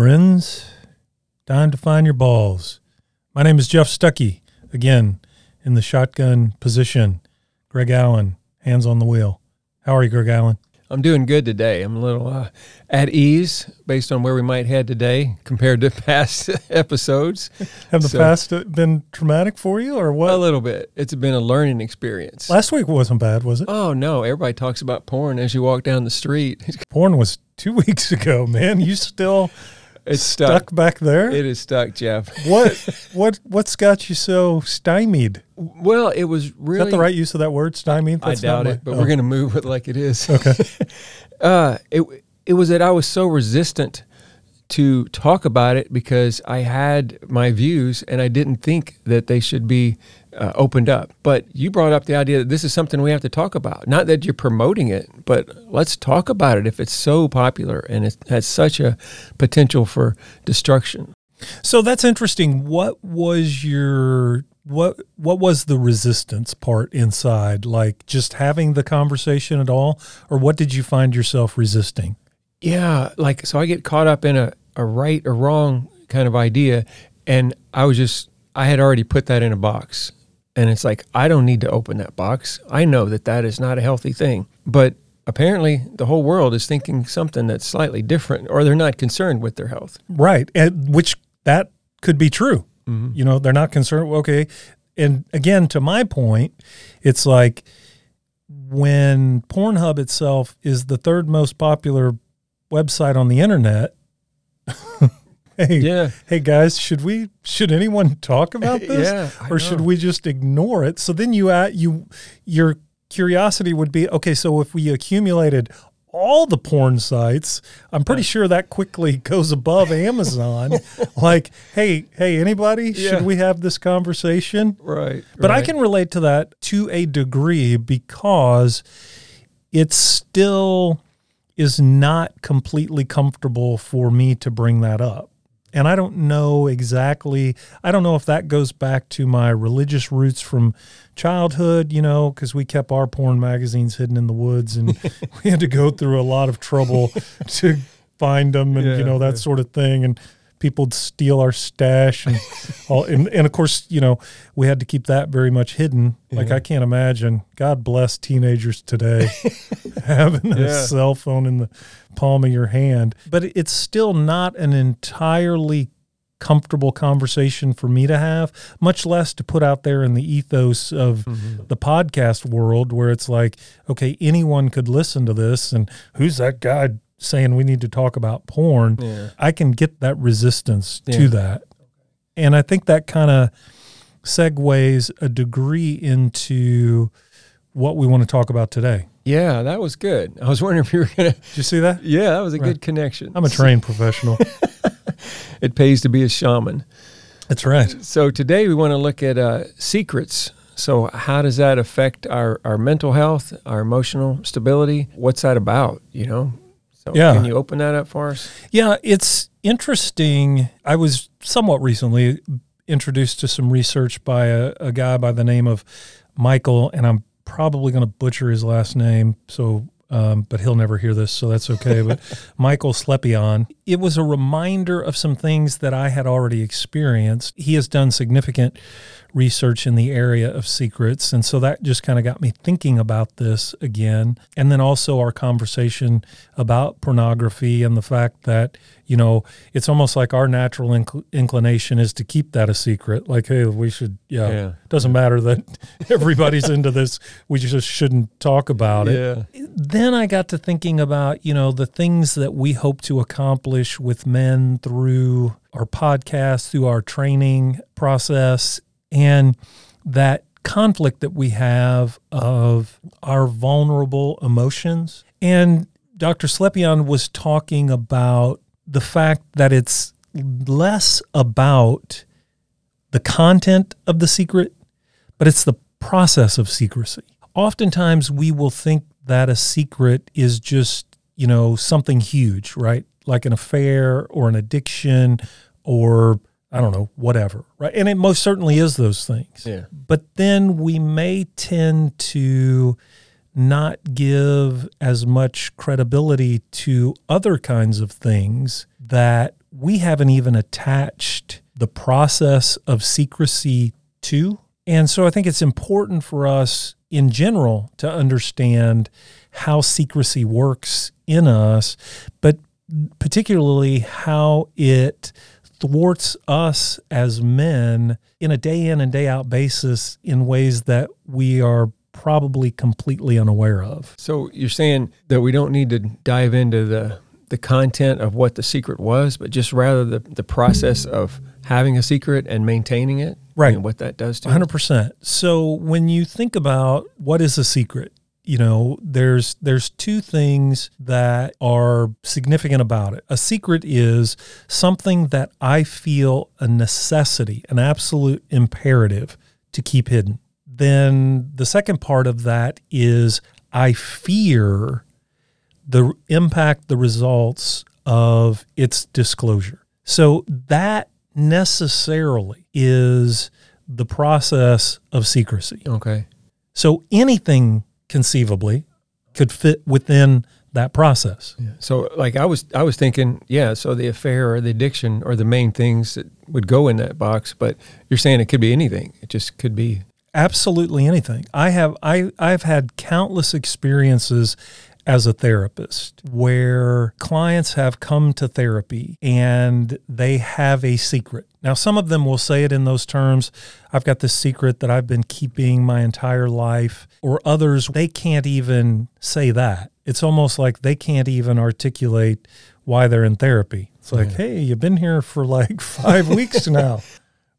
Friends. Time to find your balls. My name is Jeff Stuckey. Again, in the shotgun position. Greg Allen, hands on the wheel. How are you, Greg Allen? I'm doing good today. I'm a little uh, at ease based on where we might head today compared to past episodes. Have the So- past been traumatic for you or what? A little bit. It's been a learning experience. Last week wasn't bad, was it? Oh no! Everybody talks about porn as you walk down the street. Porn was two weeks ago, man. You still It's stuck stuck. back there? It is stuck, Jeff. what what what's got you so stymied? Well, it was Is really. that the right use of that word, stymied? I That's not doubt my- it, but oh. we're going to move it like it is. Okay. uh, it it was that I was so resistant to talk about it because I had my views and I didn't think that they should be uh, opened up. But you brought up the idea that this is something we have to talk about. Not that you're promoting it, but let's talk about it if it's so popular and it has such a potential for destruction. So that's interesting. What was your what what was the resistance part inside? Like just having the conversation at all or what did you find yourself resisting? Yeah, like so I get caught up in a, a right or wrong kind of idea and I was just I had already put that in a box. And it's like I don't need to open that box. I know that that is not a healthy thing. But apparently the whole world is thinking something that's slightly different or they're not concerned with their health. Right. And which that could be true. Mm-hmm. You know, they're not concerned. Okay. And again, to my point, it's like when Pornhub itself is the third most popular website on the internet. hey, Yeah. hey guys, should we should anyone talk about this? Yeah, or should we just ignore it? So then you at you your curiosity would be okay, so if we accumulated all the porn sites, I'm pretty sure that quickly goes above Amazon. like, hey, hey, anybody, Yeah. should we have this conversation? Right. But I can relate to that to a degree because it still is not completely comfortable for me to bring that up. And I don't know exactly, I don't know if that goes back to my religious roots from childhood, you know, because we kept our porn magazines hidden in the woods and we had to go through a lot of trouble to find them and, you know, that yeah. sort of thing. And people would steal our stash and all. And, and of course, you know, we had to keep that very much hidden. Like, I can't imagine, God bless teenagers today having a cell phone in the palm of your hand. But it's still not an entirely comfortable conversation for me to have, much less to put out there in the ethos of Mm-hmm. the podcast world where it's like, okay, anyone could listen to this and who's that guy saying we need to talk about porn? Yeah. I can get that resistance to that. And I think that kind of segues a degree into what we want to talk about today. Yeah, that was good. I was wondering if you were going to Did you see that? Yeah, that was a Right. good connection. I'm a trained professional. It pays to be a shaman. That's right. So today we want to look at uh, secrets. So how does that affect our, our mental health, our emotional stability? What's that about? You know. So Yeah. Can you open that up for us? Yeah, it's interesting. I was somewhat recently introduced to some research by a, a guy by the name of Michael, and I'm probably going to butcher his last name. So, um, but he'll never hear this, so that's okay. but Michael Slepian. It was a reminder of some things that I had already experienced. He has done significant research in the area of secrets. And so that just kind of got me thinking about this again. And then also our conversation about pornography and the fact that, you know, it's almost like our natural inc- inclination is to keep that a secret. Like, hey, we should, yeah, Yeah. doesn't matter that everybody's into this. We just shouldn't talk about it then I got to thinking about, you know, the things that we hope to accomplish with men through our podcast, through our training process, and that conflict that we have of our vulnerable emotions. And Dr. Slepian was talking about the fact that it's less about the content of the secret, but it's the process of secrecy. Oftentimes, we will think that a secret is just, you know, something huge, right? Like an affair or an addiction or, I don't know, whatever, right? And it most certainly is those things. Yeah. But then we may tend to not give as much credibility to other kinds of things that we haven't even attached the process of secrecy to. And so I think it's important for us in general to understand how secrecy works in us, but particularly how it thwarts us as men in a day in and day out basis in ways that we are probably completely unaware of. So you're saying that we don't need to dive into the the content of what the secret was, but just rather the, the process of having a secret and maintaining it, right? And what that does to 100%. So when you think about what is a secret, you know there's there's two things that are significant about it a secret is something that i feel a necessity an absolute imperative to keep hidden then the second part of that is i fear the impact the results of its disclosure so that necessarily is the process of secrecy okay so anything conceivably could fit within that process. Yeah. So like I was I was thinking, yeah, so the affair or the addiction are the main things that would go in that box, but you're saying it could be anything. It just could be absolutely anything. I have I I've had countless experiences as a therapist where clients have come to therapy and they have a secret. Now, some of them will say it in those terms I've got this secret that I've been keeping my entire life, or others, they can't even say that. It's almost like they can't even articulate why they're in therapy. It's like, yeah. hey, you've been here for like five weeks now.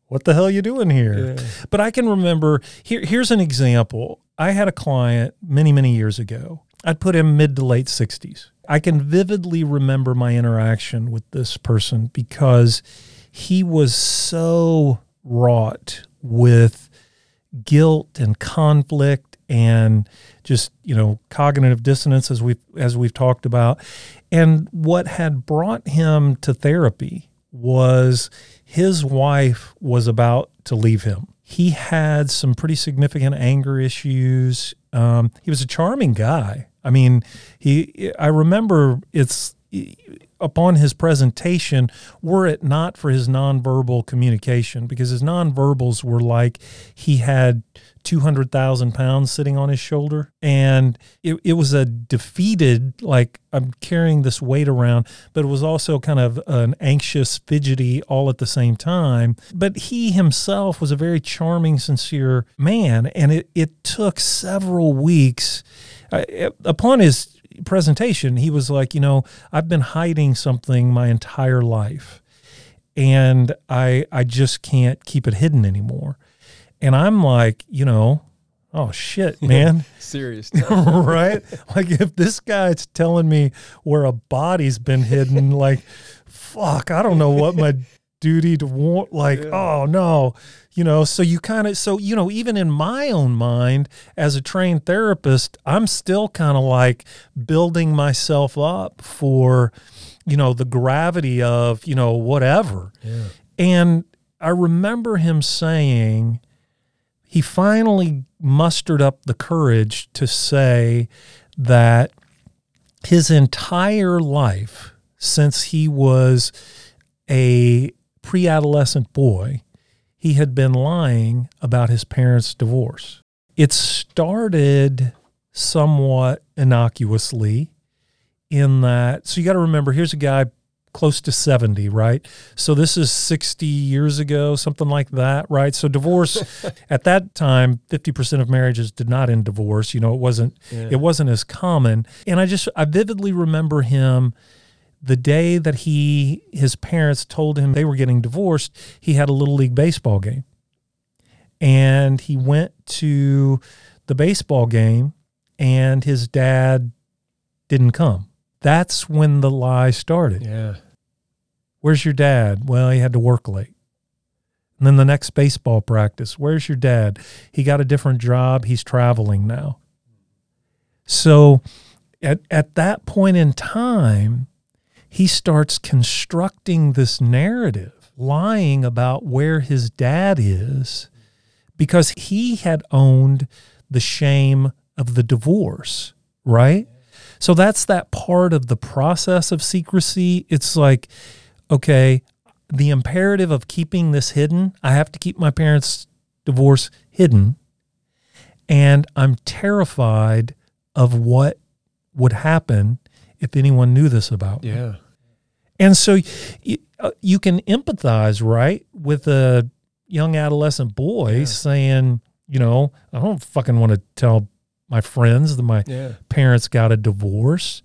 What the hell are you doing here? Yeah. But I can remember here, here's an example. I had a client many, many years ago I'd put him mid to late 60s. I can vividly remember my interaction with this person because he was so wrought with guilt and conflict and just you know cognitive dissonance as we've as we've talked about and what had brought him to therapy was his wife was about to leave him he had some pretty significant anger issues um, he was a charming guy. I mean, he. I remember it's upon his presentation, were it not for his nonverbal communication, because his nonverbals were like he had 200,000 pounds sitting on his shoulder. And it, it was a defeated, like, I'm carrying this weight around, but it was also kind of an anxious, fidgety all at the same time. But he himself was a very charming, sincere man. And it, it took several weeks. Uh, upon his presentation, he was like, you know, I've been hiding something my entire life. And I I just can't keep it hidden anymore. And I'm like, you know, oh shit, man. Serious. right? Like if this guy's telling me where a body's been hidden, like, fuck, I don't know what my duty to want like, yeah. oh no. You know, so you kind of so you know, even in my own mind as a trained therapist, I'm still kind of like building myself up for, you know, the gravity of, you know, whatever. Yeah. And I remember him saying, he finally mustered up the courage to say that his entire life, since he was a pre adolescent boy, he had been lying about his parents' divorce. It started somewhat innocuously in that. So you got to remember here's a guy close to 70, right? So this is 60 years ago, something like that, right? So divorce at that time, 50% of marriages did not end divorce. You know, it wasn't yeah. it wasn't as common. And I just I vividly remember him the day that he his parents told him they were getting divorced, he had a little league baseball game. And he went to the baseball game and his dad didn't come. That's when the lie started. Yeah. Where's your dad? Well, he had to work late. And then the next baseball practice, where's your dad? He got a different job. He's traveling now. So at, at that point in time, he starts constructing this narrative, lying about where his dad is, because he had owned the shame of the divorce, right? So that's that part of the process of secrecy. It's like, okay, the imperative of keeping this hidden, I have to keep my parents' divorce hidden. And I'm terrified of what would happen if anyone knew this about me. Yeah. And so you, uh, you can empathize, right, with a young adolescent boy yeah. saying, you know, I don't fucking want to tell my friends that my yeah. parents got a divorce.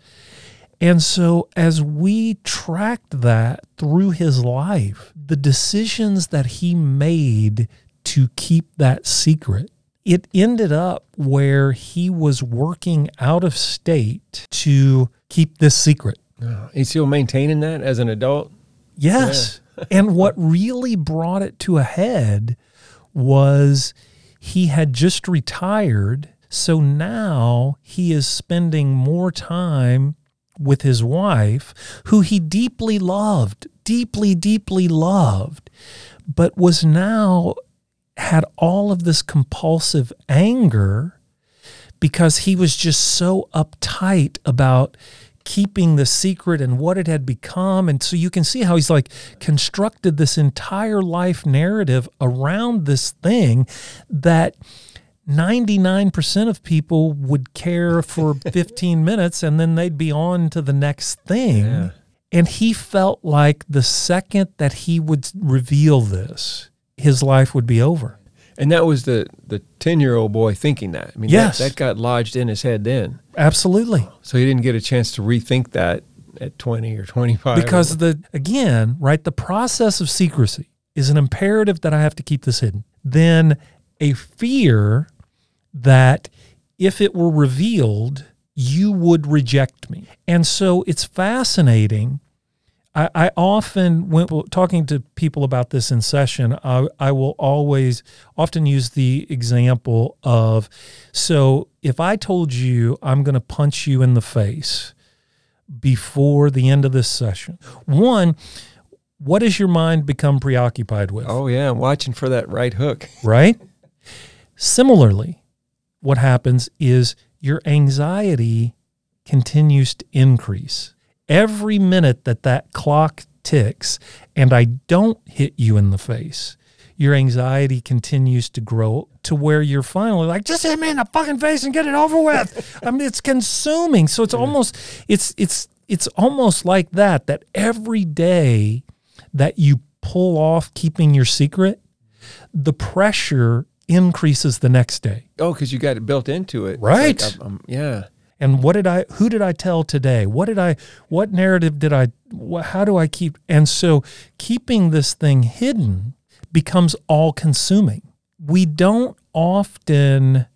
And so, as we tracked that through his life, the decisions that he made to keep that secret, it ended up where he was working out of state to keep this secret. Oh, he's still maintaining that as an adult? Yes. Yeah. and what really brought it to a head was he had just retired so now he is spending more time with his wife, who he deeply loved, deeply, deeply loved, but was now had all of this compulsive anger because he was just so uptight about keeping the secret and what it had become. And so you can see how he's like constructed this entire life narrative around this thing that 99% of people would care for 15 minutes and then they'd be on to the next thing. Yeah. And he felt like the second that he would reveal this, his life would be over. And that was the the 10 year old boy thinking that. I mean, yes. that, that got lodged in his head then. Absolutely. So he didn't get a chance to rethink that at 20 or 25. Because the, again, right, the process of secrecy is an imperative that I have to keep this hidden. Then a fear that if it were revealed, you would reject me. And so it's fascinating. I, I often, when talking to people about this in session, I, I will always often use the example of so if I told you I'm going to punch you in the face before the end of this session, one, what does your mind become preoccupied with? Oh, yeah, I'm watching for that right hook. Right? Similarly, what happens is your anxiety continues to increase. Every minute that that clock ticks and I don't hit you in the face, your anxiety continues to grow to where you're finally like, just hit me in the fucking face and get it over with. I mean, it's consuming. So it's almost it's it's it's almost like that. That every day that you pull off keeping your secret, the pressure increases the next day. Oh, because you got it built into it. Right. Like, um, yeah. And what did I, who did I tell today? What did I, what narrative did I, how do I keep? And so keeping this thing hidden becomes all consuming. We don't often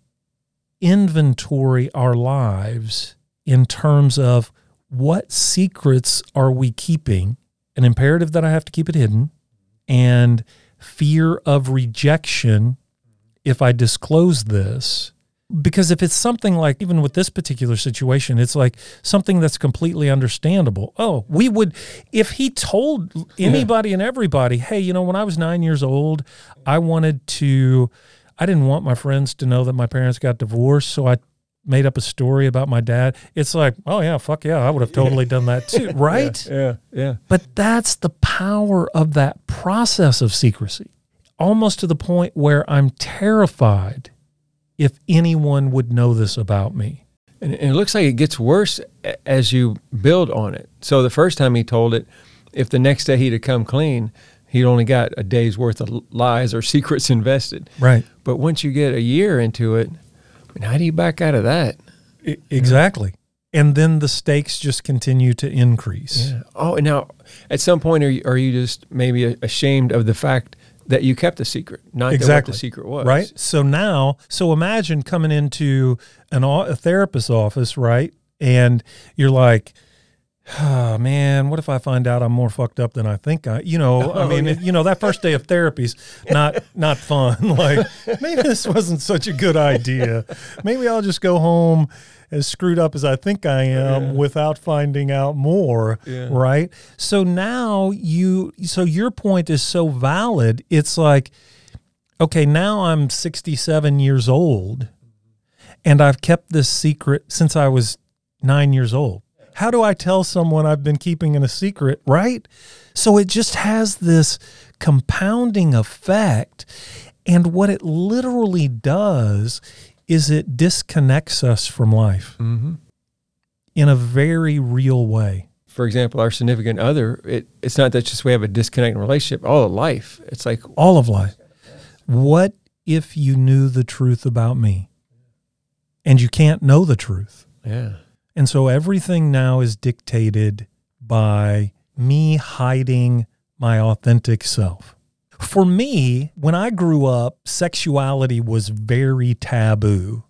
inventory our lives in terms of what secrets are we keeping, an imperative that I have to keep it hidden, and fear of rejection if I disclose this. Because if it's something like, even with this particular situation, it's like something that's completely understandable. Oh, we would, if he told anybody yeah. and everybody, hey, you know, when I was nine years old, I wanted to, I didn't want my friends to know that my parents got divorced. So I made up a story about my dad. It's like, oh yeah, fuck yeah, I would have totally done that too, right? yeah, yeah, yeah. But that's the power of that process of secrecy almost to the point where I'm terrified if anyone would know this about me. And, it looks like it gets worse as you build on it. So the first time he told it, if the next day he'd have come clean, he'd only got a day's worth of lies or secrets invested. Right. But once you get a year into it, how do you back out of that? exactly. And then the stakes just continue to increase. Yeah. Oh, now at some point, are you, are you just maybe ashamed of the fact that you kept a secret, not exactly. what the secret was. Right. So now, so imagine coming into an a therapist's office, right? And you're like, oh, man, what if I find out I'm more fucked up than I think I, you know, I oh, mean, yeah. you know, that first day of therapy's not, not fun. Like maybe this wasn't such a good idea. Maybe I'll just go home as screwed up as I think I oh, am yeah. without finding out more. Yeah. Right. So now you, so your point is so valid. It's like, okay, now I'm 67 years old And I've kept this secret since I was nine years old. How do I tell someone I've been keeping in a secret, right? So it just has this compounding effect. And what it literally does is it disconnects us from life Mm-hmm. in a very real way. For example, our significant other, it, it's not that just we have a disconnecting relationship, all of life. It's like, All of life. What if you knew the truth about me? And you can't know the truth. yeah. And so everything now is dictated by me hiding my authentic self. For me, when I grew up, sexuality was very taboo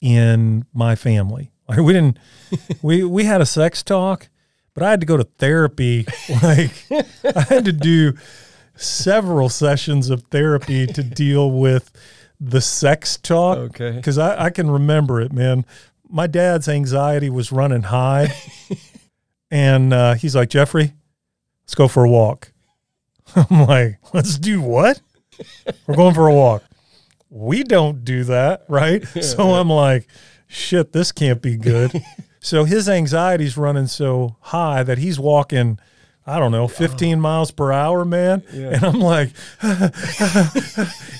in my family. Like we didn't we we had a sex talk, but I had to go to therapy. Like I had to do several sessions of therapy to deal with the sex talk Okay. because I, I can remember it, man. My dad's anxiety was running high, and uh, he's like, Jeffrey, let's go for a walk. I'm like, let's do what? We're going for a walk. We don't do that, right? So I'm like, shit, this can't be good. so his anxiety's running so high that he's walking. I don't know, 15 miles per hour, man. Yeah. And I'm like,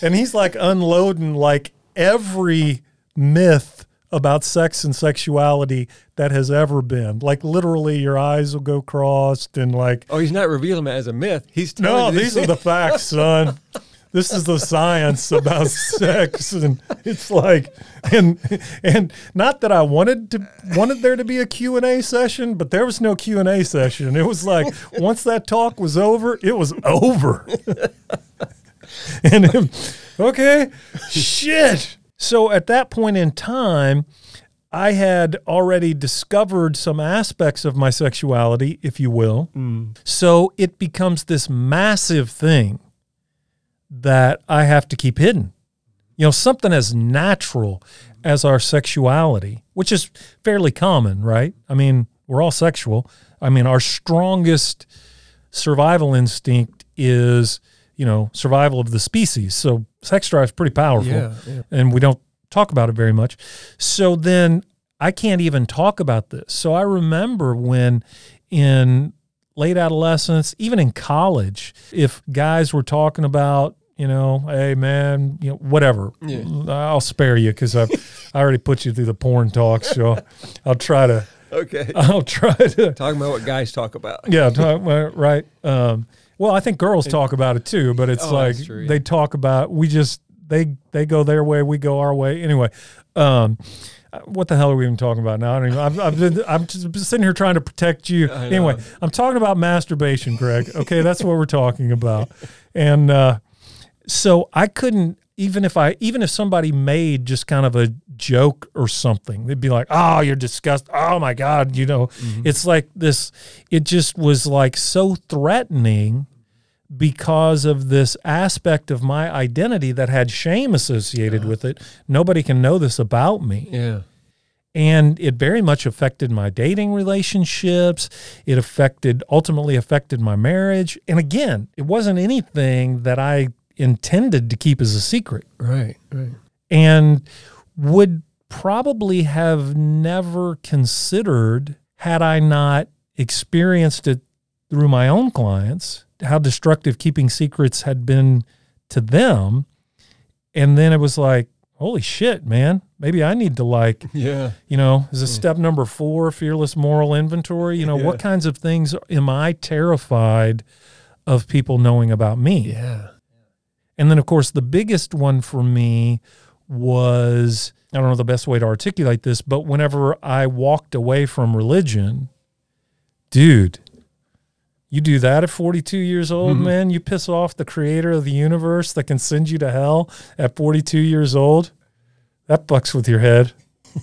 and he's like unloading like every myth about sex and sexuality that has ever been. Like literally, your eyes will go crossed and like, Oh, he's not revealing it as a myth. He's no, these are the facts, son. This is the science about sex, and it's like, and and not that I wanted to wanted there to be a Q and A session, but there was no Q and A session. It was like once that talk was over, it was over. and it- okay, shit. So at that point in time, I had already discovered some aspects of my sexuality, if you will. Mm. So it becomes this massive thing that I have to keep hidden. You know, something as natural as our sexuality, which is fairly common, right? I mean, we're all sexual. I mean, our strongest survival instinct is, you know, survival of the species. So sex drive is pretty powerful Yeah, yeah. and we don't talk about it very much. So then I can't even talk about this. So I remember when in late adolescence, even in college, if guys were talking about, you know, hey man, you know, whatever, Yeah. I'll spare you because I I already put you through the porn talk. So I'll try to Okay. I'll try to Talking about what guys talk about. yeah, talk, right. Um, well, I think girls talk about it too, but it's Oh, like true, yeah. they talk about we just they they go their way, we go our way. Anyway, um, what the hell are we even talking about now? I don't even, I've, I've been, I'm just sitting here trying to protect you. Anyway. I'm talking about masturbation, Greg. Okay, that's what we're talking about, and uh, so I couldn't even if I even if somebody made just kind of a joke or something, they'd be like, "Oh, you're disgusting. Oh my god," you know. Mm-hmm. It's like this. It just was like so threatening because of this aspect of my identity that had shame associated with it. Nobody can know this about me. Yeah. And it very much affected my dating relationships. It affected, ultimately affected my marriage. And again, it wasn't anything that I intended to keep as a secret Right. Right. and would probably have never considered had I not experienced it through my own clients, how destructive keeping secrets had been to them. And then it was like, holy shit, man, maybe I need to like Yeah. you know, is a hmm. step number four, fearless moral inventory. You know, Yeah. what kinds of things am I terrified of people knowing about me? Yeah. And then, of course, the biggest one for me was I don't know the best way to articulate this, but whenever I walked away from religion, dude, you do that at 42 years old, mm-hmm. man. You piss off the creator of the universe that can send you to hell at 42 years old. That fucks with your head.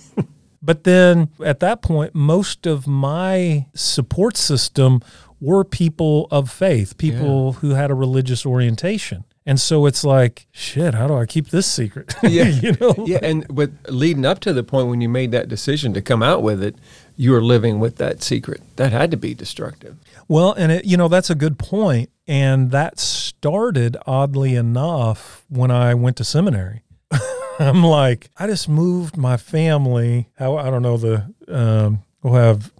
but then at that point, most of my support system were people of faith, people who had a religious orientation. And so it's like, shit, how do I keep this secret? Yeah. you know? Yeah, and with leading up to the point when you made that decision to come out with it, you were living with that secret. That had to be destructive. Well, and it, you know that's a good point. point, and that started oddly enough when I went to seminary. I'm like, I just moved my family. How I don't know the. Um, we'll have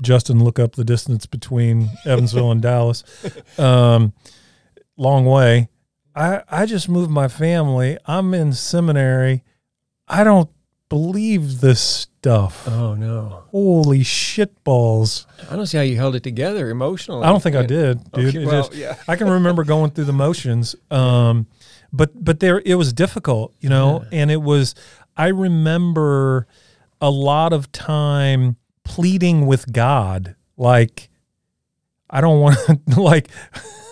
Justin look up the distance between Evansville and Dallas. Um, long way. I I just moved my family. I'm in seminary. I don't believe this stuff. Oh no! Holy shit balls! I don't see how you held it together emotionally. I don't think I did, dude. Okay, well, just- yeah. I can remember going through the motions. Um, but but there it was difficult, you know, and it was. I remember a lot of time pleading with God, like. I don't want to like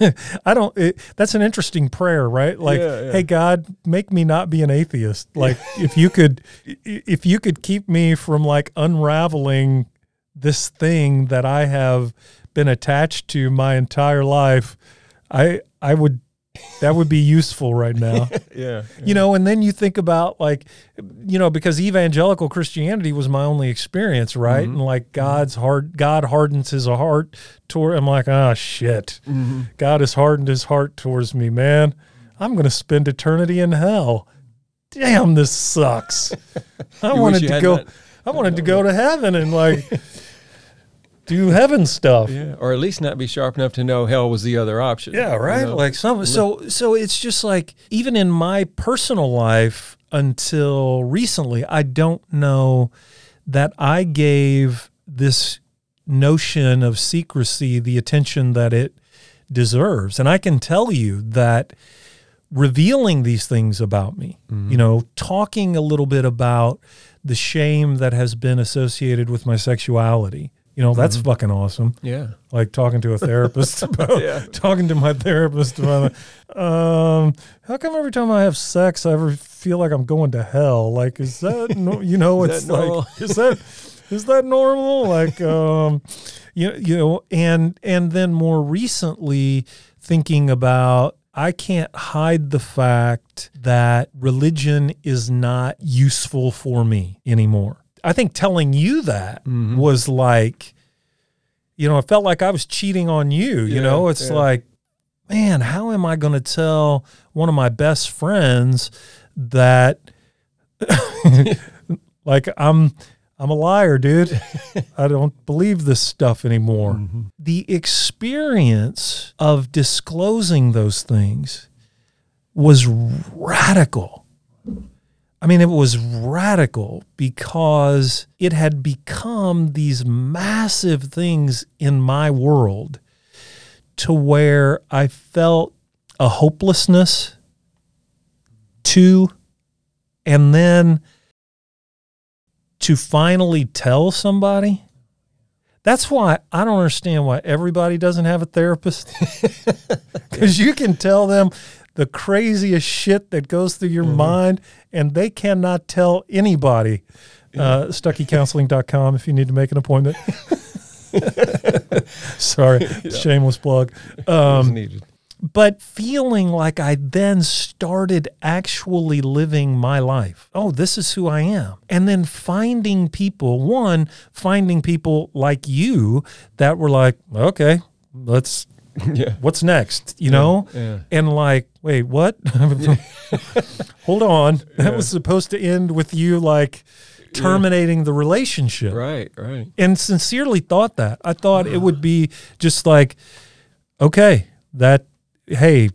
I don't it, that's an interesting prayer, right? Like Yeah, yeah. hey God, make me not be an atheist. Like if you could if you could keep me from like unraveling this thing that I have been attached to my entire life, I I would that would be useful right now. Yeah. you know, and then you think about like you know, because evangelical Christianity was my only experience, right? Mm-hmm. And like God's heart God hardens his heart toward I'm like, ah shit. Mm-hmm. God has hardened his heart towards me, man. I'm gonna spend eternity in hell. Damn, this sucks. I wanted to go not- I wanted to go to heaven and like do heaven stuff. Yeah. Or at least not be sharp enough to know hell was the other option. Yeah, right. You know? Like some so so it's just like even in my personal life until recently, I don't know that I gave this notion of secrecy the attention that it deserves. And I can tell you that revealing these things about me, mm-hmm. you know, talking a little bit about the shame that has been associated with my sexuality. You know, that's fucking awesome yeah. like talking to a therapist about Yeah. talking to my therapist about um how come every time I have sex I ever feel like I'm going to hell like is that no, you know it's normal? like is that is that normal like um you, you know and and then more recently thinking about I can't hide the fact that religion is not useful for me anymore. I think telling you that Mm-hmm. was like, you know, it felt like I was cheating on you. You Yeah, know, it's yeah. like, man, how am I going to tell one of my best friends that, like, I'm. I'm a liar, dude. I don't believe this stuff anymore. Mm-hmm. The experience of disclosing those things was radical. I mean, it was radical because it had become these massive things in my world to where I felt a hopelessness to, and then to finally tell somebody. That's why I don't understand why everybody doesn't have a therapist. Because you can tell them the craziest shit that goes through your mind and they cannot tell anybody. Uh, StuckyCounseling.com if you need to make an appointment. Sorry, shameless plug. Um, needed. but feeling like I then started actually living my life. Oh, this is who I am. And then finding people, one, finding people like you that were like, okay, let's, Yeah. what's next? You know? Yeah. And like, wait, what? Hold on. That was supposed to end with you like terminating the relationship Right. Right. and sincerely thought that. I thought it would be just like, okay, that, hey,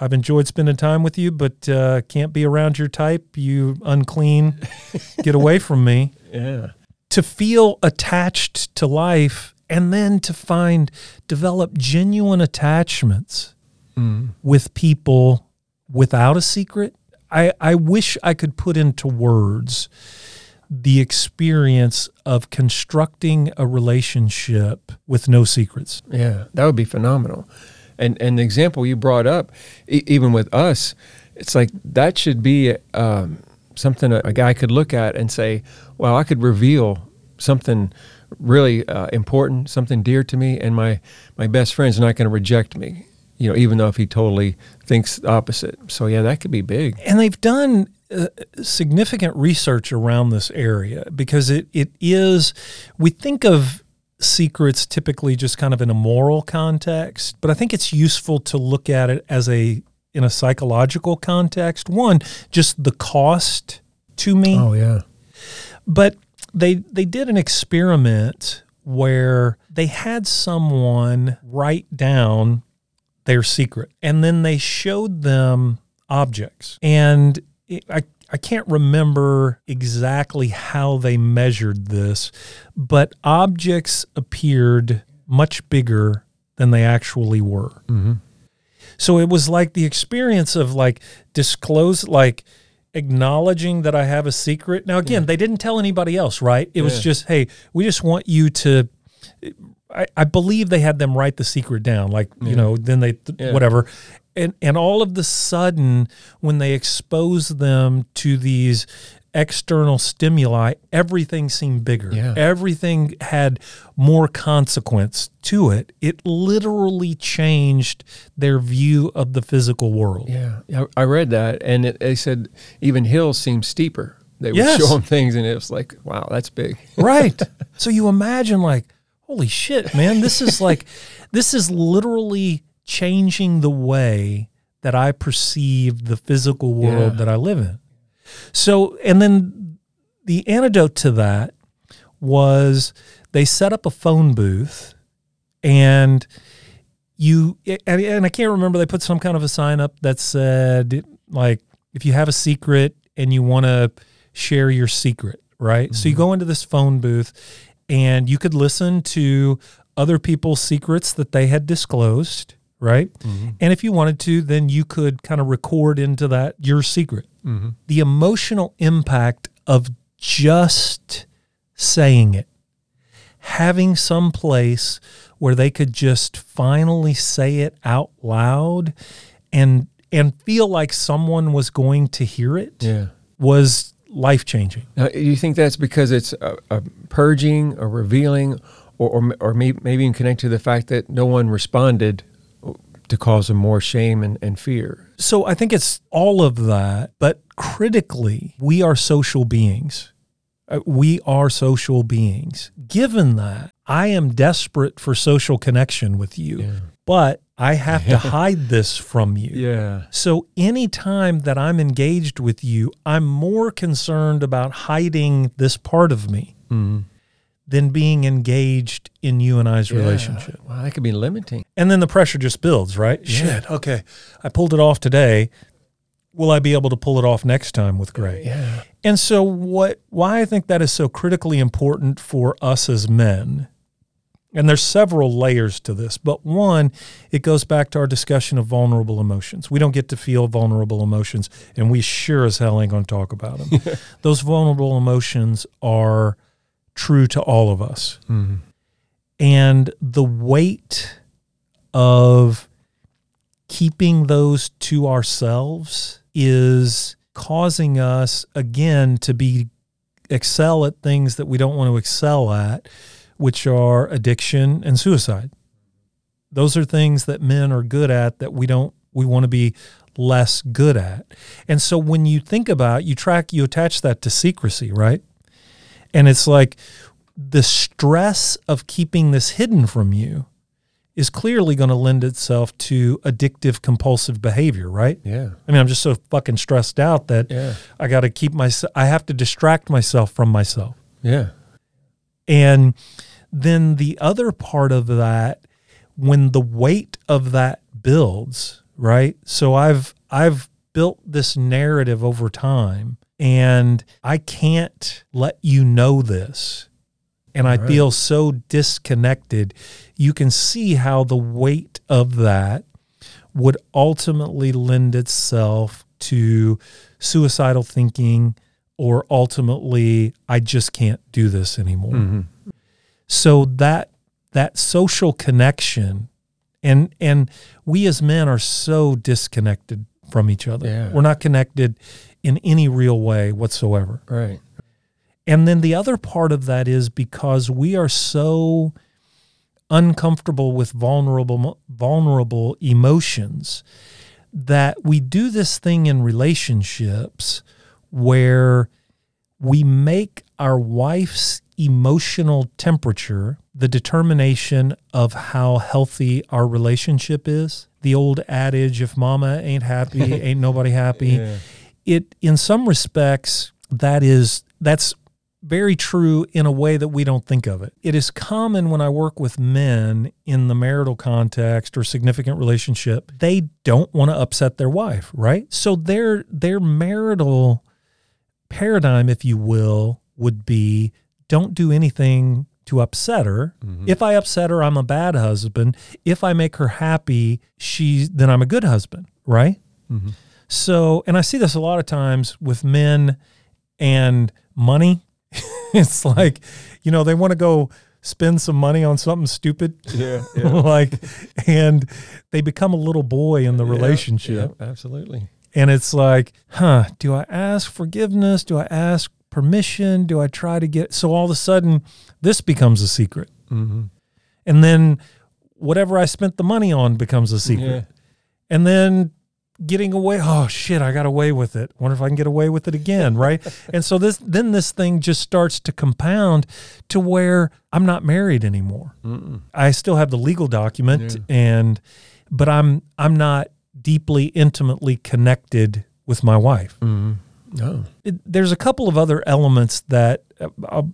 I've enjoyed spending time with you, but uh, can't be around your type. You unclean, get away from me. Yeah. To feel attached to life and then to find, develop genuine attachments Mm. with people without a secret. I, I wish I could put into words the experience of constructing a relationship with no secrets. Yeah, that would be phenomenal. And and the example you brought up, e- even with us, it's like that should be um, something a, a guy could look at and say, "Well, I could reveal something really uh, important, something dear to me, and my my best friend's not going to reject me." You know, even though if he totally thinks the opposite. So yeah, that could be big. And they've done uh, significant research around this area because it, it is, we think of secrets typically just kind of in a moral context, but I think it's useful to look at it as a in a psychological context. One, just the cost to me. Oh yeah. But they they did an experiment where they had someone write down their secret and then they showed them objects. And it, I I can't remember exactly how they measured this, but objects appeared much bigger than they actually were. Mm-hmm. So it was like the experience of like disclose, like acknowledging that I have a secret. Now, again, yeah. they didn't tell anybody else, right? It yeah. was just, hey, we just want you to. I, I, believe they had them write the secret down, like yeah. you know, then they whatever, and and all of the sudden, when they expose them to these external stimuli, everything seemed bigger. Yeah. Everything had more consequence to it. It literally changed their view of the physical world. Yeah, I read that, and it, they said even hills seemed steeper. They would yes. show them things, and it was like, wow, that's big. right. So you imagine, like, holy shit, man, this is like, this is literally changing the way that I perceive the physical world yeah. that I live in. So, and then the antidote to that was they set up a phone booth and you, and, I can't remember, they put some kind of a sign up that said, like, if you have a secret and you want to share your secret, right? Mm-hmm. So you mm-hmm. go into this phone booth and you could listen to other people's secrets that they had disclosed right? Mm-hmm. And if you wanted to, then you could kind of record into that your secret. Mm-hmm. The emotional impact of just saying it, having some place where they could just finally say it out loud and and feel like someone was going to hear it yeah. was life changing. Now, you think that's because it's a, a purging or revealing, or or, or maybe, maybe in connect to the fact that no one responded to cause them more shame and, and fear. So I think it's all of that, but critically, we are social beings. Uh, we are social beings. Given that, I am desperate for social connection with you, yeah. But I have to hide this from you. Yeah. So anytime that I'm engaged with you, I'm more concerned about hiding this part of me. Mm-hmm than being engaged in you and I's yeah. relationship. Well, that could be limiting. And then the pressure just builds, right? Yeah. Shit, okay. I pulled it off today. Will I be able to pull it off next time with Greg? Yeah. And so what why I think that is so critically important for us as men. And there's several layers to this, but one, it goes back to our discussion of vulnerable emotions. We don't get to feel vulnerable emotions, and we sure as hell ain't going to talk about them. Those vulnerable emotions are true to all of us. Mm-hmm. And the weight of keeping those to ourselves is causing us again to be excel at things that we don't want to excel at, which are addiction and suicide. Those are things that men are good at that we don't we want to be less good at. And so when you think about you track you attach that to secrecy, right? And it's like the stress of keeping this hidden from you is clearly going to lend itself to addictive compulsive behavior, right? Yeah. I mean, I'm just so fucking stressed out that yeah. I got to keep myself I have to distract myself from myself. Yeah. And then the other part of that when the weight of that builds, right? So I've I've built this narrative over time and I can't let you know this. And I right. feel so disconnected. You can see how the weight of that would ultimately lend itself to suicidal thinking or ultimately I just can't do this anymore. Mm-hmm. So that that social connection and and we as men are so disconnected from each other. Yeah. We're not connected in any real way whatsoever. Right. And then the other part of that is because we are so uncomfortable with vulnerable vulnerable emotions that we do this thing in relationships where we make our wife's emotional temperature the determination of how healthy our relationship is. The old adage if mama ain't happy, ain't nobody happy. Yeah. It in some respects that is that's very true in a way that we don't think of it. It is common when I work with men in the marital context or significant relationship, they don't want to upset their wife, right? So their their marital paradigm if you will would be don't do anything to upset her. Mm-hmm. If I upset her, I'm a bad husband. If I make her happy, she then I'm a good husband, right? Mm-hmm. So, and I see this a lot of times with men and money. it's like, you know, they want to go spend some money on something stupid. Yeah. yeah. like, and they become a little boy in the yeah, relationship. Yeah, absolutely. And it's like, huh, do I ask forgiveness? Do I ask permission? Do I try to get so all of a sudden this becomes a secret? Mm-hmm. And then whatever I spent the money on becomes a secret. Yeah. And then getting away, oh shit, I got away with it. Wonder if I can get away with it again, right? and so this then this thing just starts to compound to where I'm not married anymore. Mm-mm. I still have the legal document yeah. and but I'm I'm not deeply intimately connected with my wife. Mm-hmm. No. It, there's a couple of other elements that uh, I'll,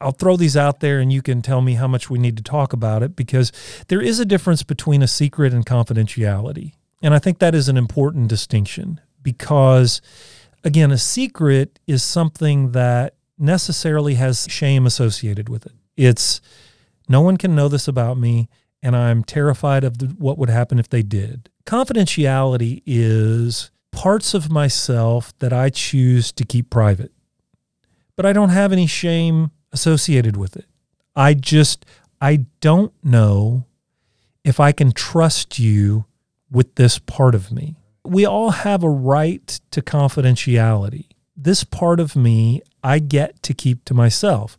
I'll throw these out there and you can tell me how much we need to talk about it because there is a difference between a secret and confidentiality. And I think that is an important distinction because, again, a secret is something that necessarily has shame associated with it. It's no one can know this about me, and I'm terrified of the, what would happen if they did. Confidentiality is parts of myself that I choose to keep private. But I don't have any shame associated with it. I just, I don't know if I can trust you with this part of me. We all have a right to confidentiality. This part of me, I get to keep to myself.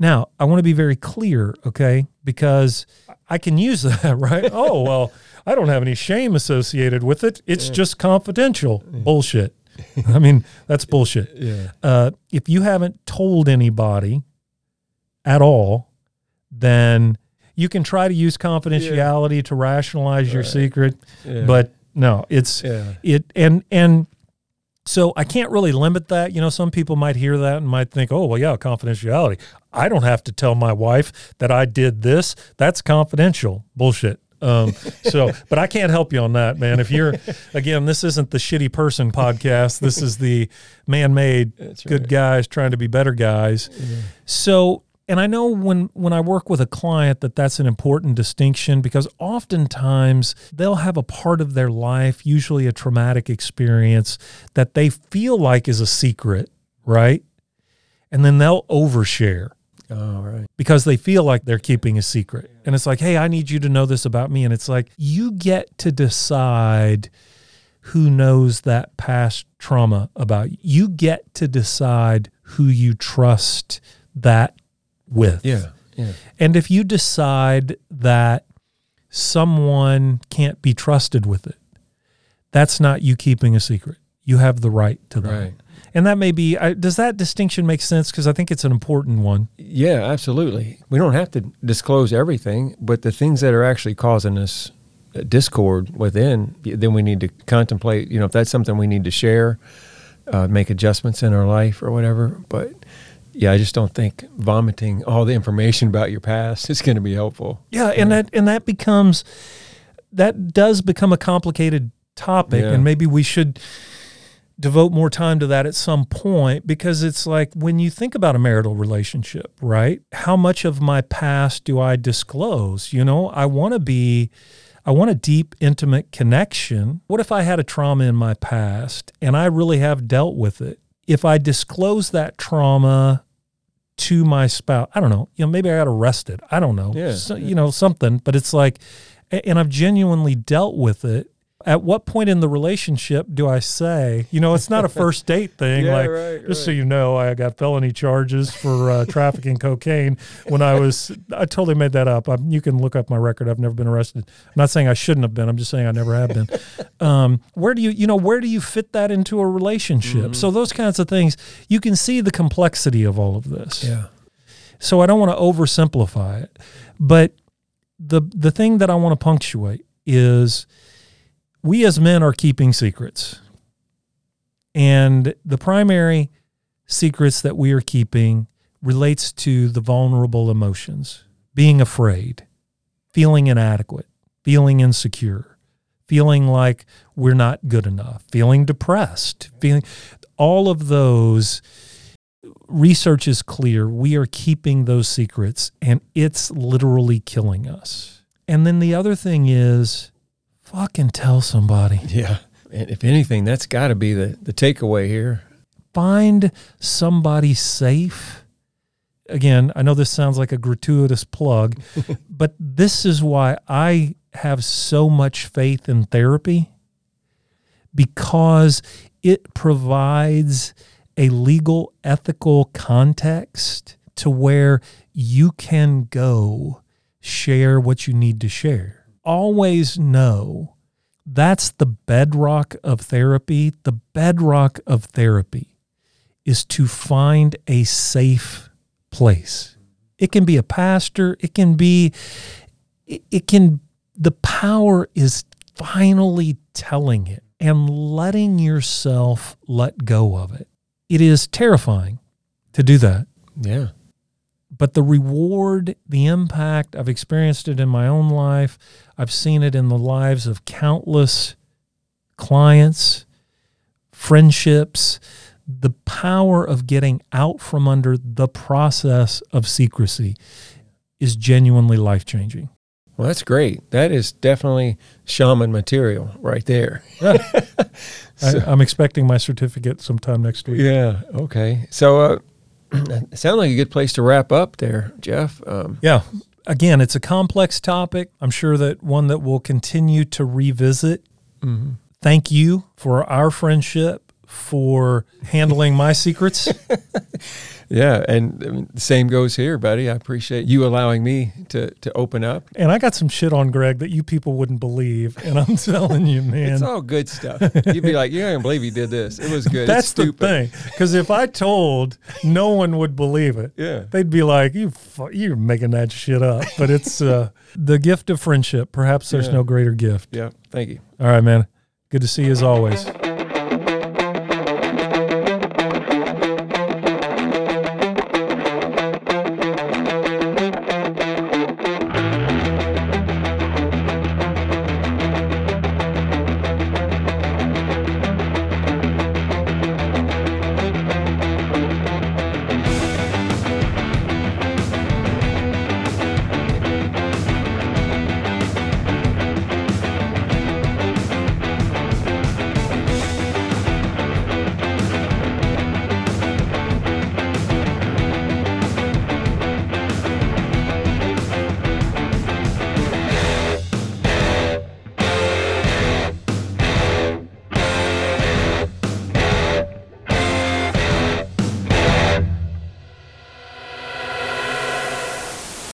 Now, I want to be very clear, okay? Because I can use that, right? oh, well, I don't have any shame associated with it. It's yeah. just confidential. Yeah. Bullshit. I mean, that's bullshit. Yeah. Uh, if you haven't told anybody at all, then you can try to use confidentiality to rationalize right. your secret, but no, it's it and and so I can't really limit that. You know, some people might hear that and might think, "Oh, well, yeah, confidentiality. I don't have to tell my wife that I did this. That's confidential." Bullshit. Um, so, but I can't help you on that, man. If you're, again, this isn't the shitty person podcast. This is the man-made That's good guys trying to be better guys. Yeah. So, and I know when when I work with a client that that's an important distinction because oftentimes they'll have a part of their life, usually a traumatic experience that they feel like is a secret, right? And then they'll overshare. Oh, right. Because they feel like they're keeping a secret. And it's like, hey, I need you to know this about me. And it's like, you get to decide who knows that past trauma about you. You get to decide who you trust that with. Yeah. Yeah. And if you decide that someone can't be trusted with it, that's not you keeping a secret. You have the right to that. Right and that may be does that distinction make sense because i think it's an important one yeah absolutely we don't have to disclose everything but the things that are actually causing us discord within then we need to contemplate you know if that's something we need to share uh, make adjustments in our life or whatever but yeah i just don't think vomiting all the information about your past is going to be helpful yeah and that and that becomes that does become a complicated topic yeah. and maybe we should devote more time to that at some point because it's like when you think about a marital relationship, right? How much of my past do I disclose? You know, I want to be I want a deep intimate connection. What if I had a trauma in my past and I really have dealt with it? If I disclose that trauma to my spouse, I don't know, you know, maybe I got arrested. I don't know. Yeah. So, you know, something, but it's like and I've genuinely dealt with it at what point in the relationship do I say, you know, it's not a first date thing. yeah, like, right, just right. so you know, I got felony charges for uh, trafficking cocaine when I was, I totally made that up. I, you can look up my record. I've never been arrested. I'm not saying I shouldn't have been. I'm just saying I never have been. Um, where do you, you know, where do you fit that into a relationship? Mm-hmm. So those kinds of things, you can see the complexity of all of this. Yeah. So I don't want to oversimplify it. But the the thing that I want to punctuate is we as men are keeping secrets. And the primary secrets that we are keeping relates to the vulnerable emotions, being afraid, feeling inadequate, feeling insecure, feeling like we're not good enough, feeling depressed, feeling all of those research is clear. We are keeping those secrets and it's literally killing us. And then the other thing is fucking tell somebody. Yeah. And if anything, that's got to be the, the takeaway here. Find somebody safe. Again, I know this sounds like a gratuitous plug, but this is why I have so much faith in therapy because it provides a legal, ethical context to where you can go share what you need to share. Always know that's the bedrock of therapy. The bedrock of therapy is to find a safe place. It can be a pastor, it can be, it can, the power is finally telling it and letting yourself let go of it. It is terrifying to do that. Yeah. But the reward, the impact, I've experienced it in my own life. I've seen it in the lives of countless clients, friendships. The power of getting out from under the process of secrecy is genuinely life changing. Well, that's great. That is definitely shaman material right there. so, I, am expecting my certificate sometime next week. Yeah. Okay. So, uh, it sounds like a good place to wrap up there, Jeff. Um, yeah. Again, it's a complex topic. I'm sure that one that we'll continue to revisit. Mm-hmm. Thank you for our friendship, for handling my secrets. Yeah, and I mean, the same goes here, buddy. I appreciate you allowing me to to open up. And I got some shit on Greg that you people wouldn't believe, and I'm telling you, man, it's all good stuff. You'd be like, "You can't believe he did this. It was good." That's the thing, because if I told, no one would believe it. Yeah, they'd be like, "You you're making that shit up." But it's uh, the gift of friendship. Perhaps there's yeah. no greater gift. Yeah, thank you. All right, man. Good to see you as always.